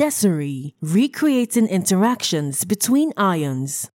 DESIREE, recreating interactions between ions.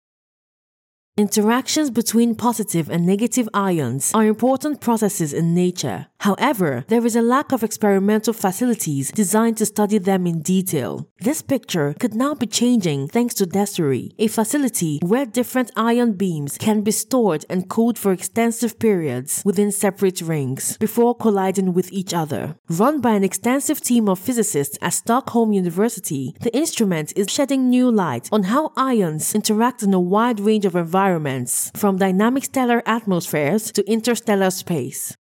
Interactions between positive and negative ions are important processes in nature. However, there is a lack of experimental facilities designed to study them in detail. This picture could now be changing thanks to DESIREE, a facility where different ion beams can be stored and cooled for extensive periods within separate rings before colliding with each other. Run by an extensive team of physicists at Stockholm University, the instrument is shedding new light on how ions interact in a wide range of environments environments, from dynamic stellar atmospheres to interstellar space.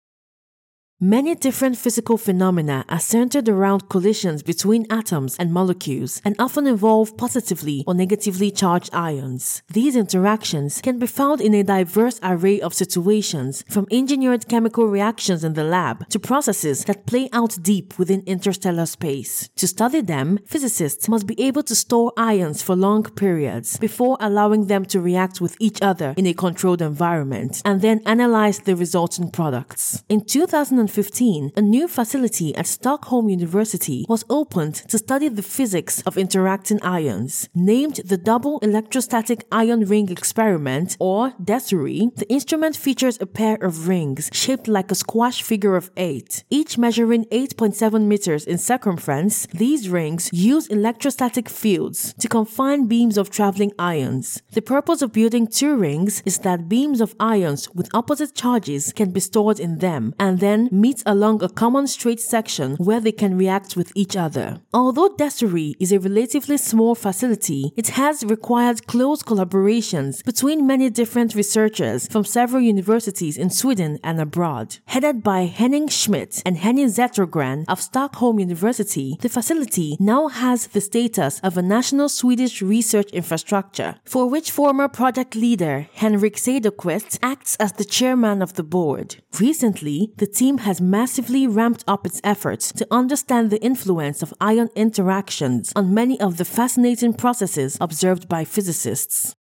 Many different physical phenomena are centered around collisions between atoms and molecules and often involve positively or negatively charged ions. These interactions can be found in a diverse array of situations, from engineered chemical reactions in the lab to processes that play out deep within interstellar space. To study them, physicists must be able to store ions for long periods before allowing them to react with each other in a controlled environment and then analyze the resulting products. In 2000 2015, a new facility at Stockholm University was opened to study the physics of interacting ions. Named the Double Electrostatic Ion Ring Experiment, or DESIREE, the instrument features a pair of rings shaped like a squash figure of eight, each measuring 8.7 meters in circumference. These rings use electrostatic fields to confine beams of traveling ions. The purpose of building two rings is that beams of ions with opposite charges can be stored in them and then meet along a common straight section where they can react with each other. Although DESIREE is a relatively small facility, it has required close collaborations between many different researchers from several universities in Sweden and abroad. Headed by Henning Schmidt and Henning Zettergren of Stockholm University, the facility now has the status of a national Swedish research infrastructure, for which former project leader Henrik Cederqvist acts as the chairman of the board. Recently, the team has massively ramped up its efforts to understand the influence of ion interactions on many of the fascinating processes observed by physicists.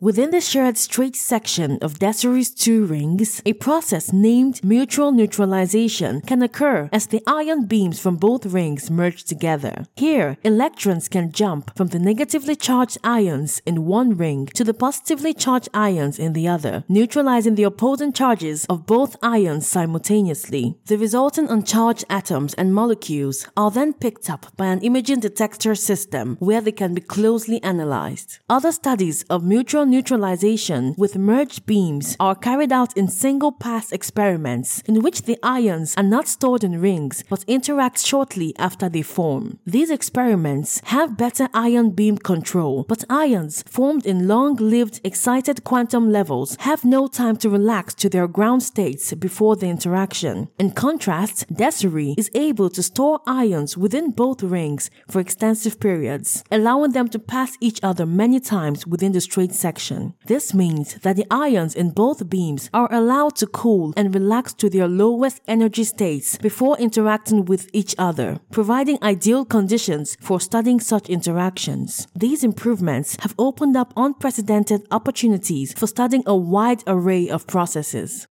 Within the shared straight section of DESIREE's two rings, a process named mutual neutralization can occur as the ion beams from both rings merge together. Here, electrons can jump from the negatively charged ions in one ring to the positively charged ions in the other, neutralizing the opposing charges of both ions simultaneously. The resulting uncharged atoms and molecules are then picked up by an imaging detector system where they can be closely analyzed. Other studies of mutual neutralization with merged beams are carried out in single pass experiments in which the ions are not stored in rings but interact shortly after they form. These experiments have better ion beam control, but ions formed in long lived excited quantum levels have no time to relax to their ground states before the interaction. In contrast, DESIREE is able to store ions within both rings for extensive periods, allowing them to pass each other many times within the straight section. This means that the ions in both beams are allowed to cool and relax to their lowest energy states before interacting with each other, providing ideal conditions for studying such interactions. These improvements have opened up unprecedented opportunities for studying a wide array of processes.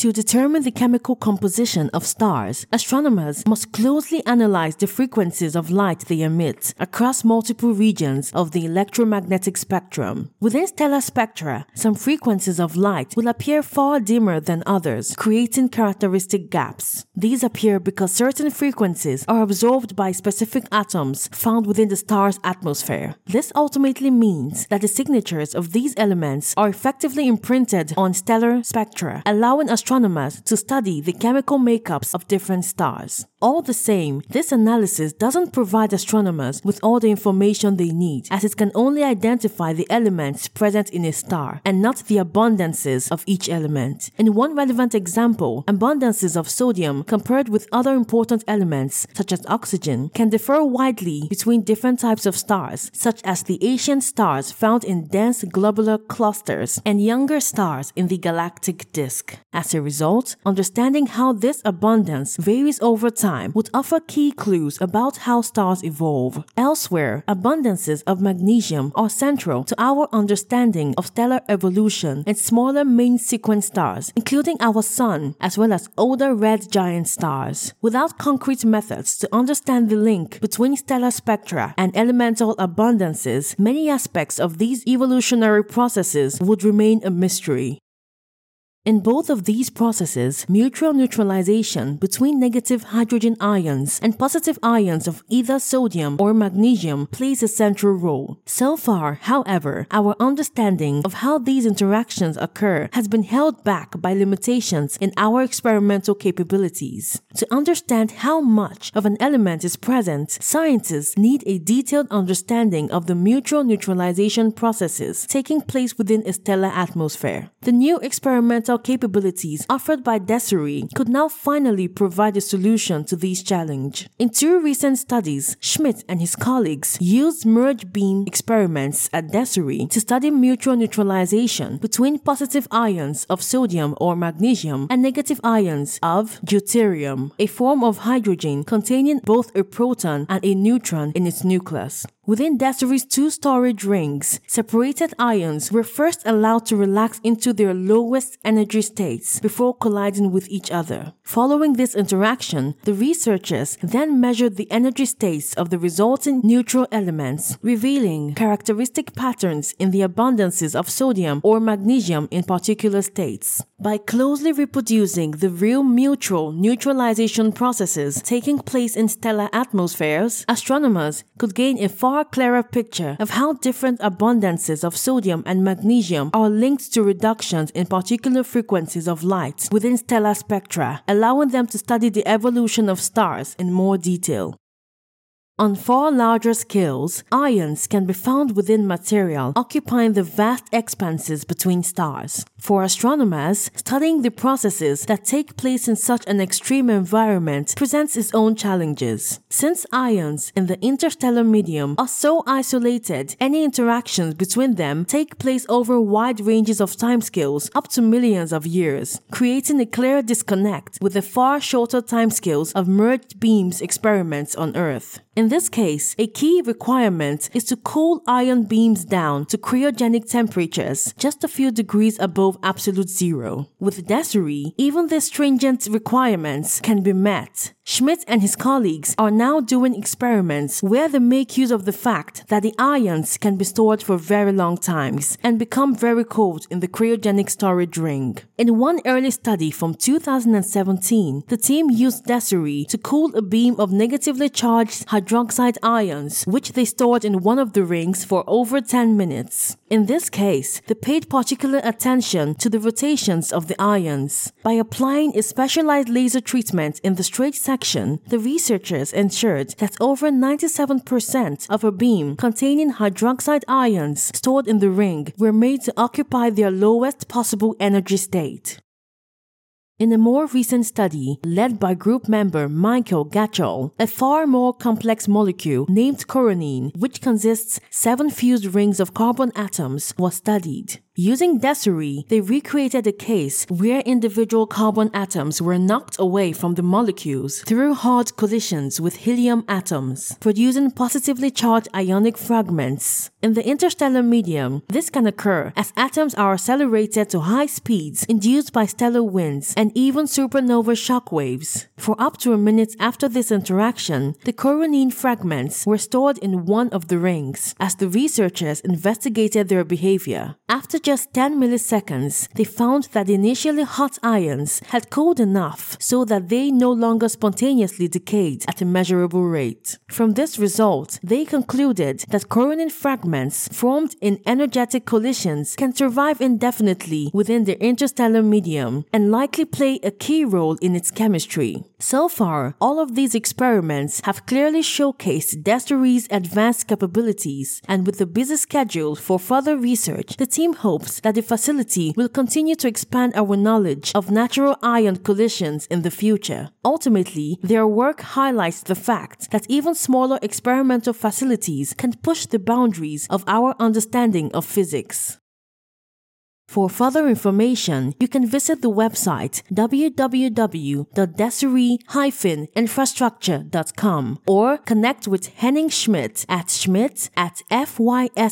To determine the chemical composition of stars, astronomers must closely analyze the frequencies of light they emit across multiple regions of the electromagnetic spectrum. Within stellar spectra, some frequencies of light will appear far dimmer than others, creating characteristic gaps. These appear because certain frequencies are absorbed by specific atoms found within the star's atmosphere. This ultimately means that the signatures of these elements are effectively imprinted on stellar spectra, allowing astronomers astronomers to study the chemical makeups of different stars. All the same, this analysis doesn't provide astronomers with all the information they need, as it can only identify the elements present in a star and not the abundances of each element. In one relevant example, abundances of sodium compared with other important elements, such as oxygen, can differ widely between different types of stars, such as the ancient stars found in dense globular clusters and younger stars in the galactic disk. As a result, understanding how this abundance varies over time time would offer key clues about how stars evolve. Elsewhere, abundances of magnesium are central to our understanding of stellar evolution and smaller main sequence stars, including our Sun, as well as older red giant stars. Without concrete methods to understand the link between stellar spectra and elemental abundances, many aspects of these evolutionary processes would remain a mystery. In both of these processes, mutual neutralization between negative hydrogen ions and positive ions of either sodium or magnesium plays a central role. So far, however, our understanding of how these interactions occur has been held back by limitations in our experimental capabilities. To understand how much of an element is present, scientists need a detailed understanding of the mutual neutralization processes taking place within a stellar atmosphere. The new experimental capabilities offered by Desiree could now finally provide a solution to this challenge. In two recent studies, Schmidt and his colleagues used merge beam experiments at Desiree to study mutual neutralization between positive ions of sodium or magnesium and negative ions of deuterium, a form of hydrogen containing both a proton and a neutron in its nucleus. Within Desiree's two storage rings, separated ions were first allowed to relax into their lowest energy states before colliding with each other. Following this interaction, the researchers then measured the energy states of the resulting neutral elements, revealing characteristic patterns in the abundances of sodium or magnesium in particular states. By closely reproducing the real mutual neutralization processes taking place in stellar atmospheres, astronomers could gain a far clearer picture of how different abundances of sodium and magnesium are linked to reductions in particular frequencies of light within stellar spectra, allowing them to study the evolution of stars in more detail. On far larger scales, ions can be found within material occupying the vast expanses between stars. For astronomers, studying the processes that take place in such an extreme environment presents its own challenges. Since ions in the interstellar medium are so isolated, any interactions between them take place over wide ranges of timescales up to millions of years, creating a clear disconnect with the far shorter timescales of merged beams experiments on Earth. In this case, a key requirement is to cool ion beams down to cryogenic temperatures just a few degrees above absolute zero. With Desiree, even the stringent requirements can be met. Schmidt and his colleagues are now doing experiments where they make use of the fact that the ions can be stored for very long times and become very cold in the cryogenic storage ring. In one early study from 2017, the team used Desiree to cool a beam of negatively charged hydroxide ions, which they stored in one of the rings for over 10 minutes. In this case, they paid particular attention to the rotations of the ions. By applying a specialized laser treatment in the straight section, the researchers ensured that over 97% of a beam containing hydroxide ions stored in the ring were made to occupy their lowest possible energy state. In a more recent study led by group member Michael Gatchell, a far more complex molecule named coronene, which consists seven fused rings of carbon atoms, was studied. Using Desiree, they recreated a case where individual carbon atoms were knocked away from the molecules through hard collisions with helium atoms, producing positively charged ionic fragments. In the interstellar medium, this can occur as atoms are accelerated to high speeds induced by stellar winds and even supernova shockwaves. For up to a minute after this interaction, the coronene fragments were stored in one of the rings as the researchers investigated their behavior. After just 10 milliseconds, they found that initially hot ions had cooled enough so that they no longer spontaneously decayed at a measurable rate. From this result, they concluded that coronene fragments formed in energetic collisions can survive indefinitely within the interstellar medium and likely play a key role in its chemistry. So far, all of these experiments have clearly showcased Desiree's advanced capabilities, and with a busy schedule for further research, the team hopes hopes that the facility will continue to expand our knowledge of natural ion collisions in the future. Ultimately, their work highlights the fact that even smaller experimental facilities can push the boundaries of our understanding of physics. For further information, you can visit the website www.desiree-infrastructure.com or connect with Henning Schmidt at schmidt at fysik.su.se.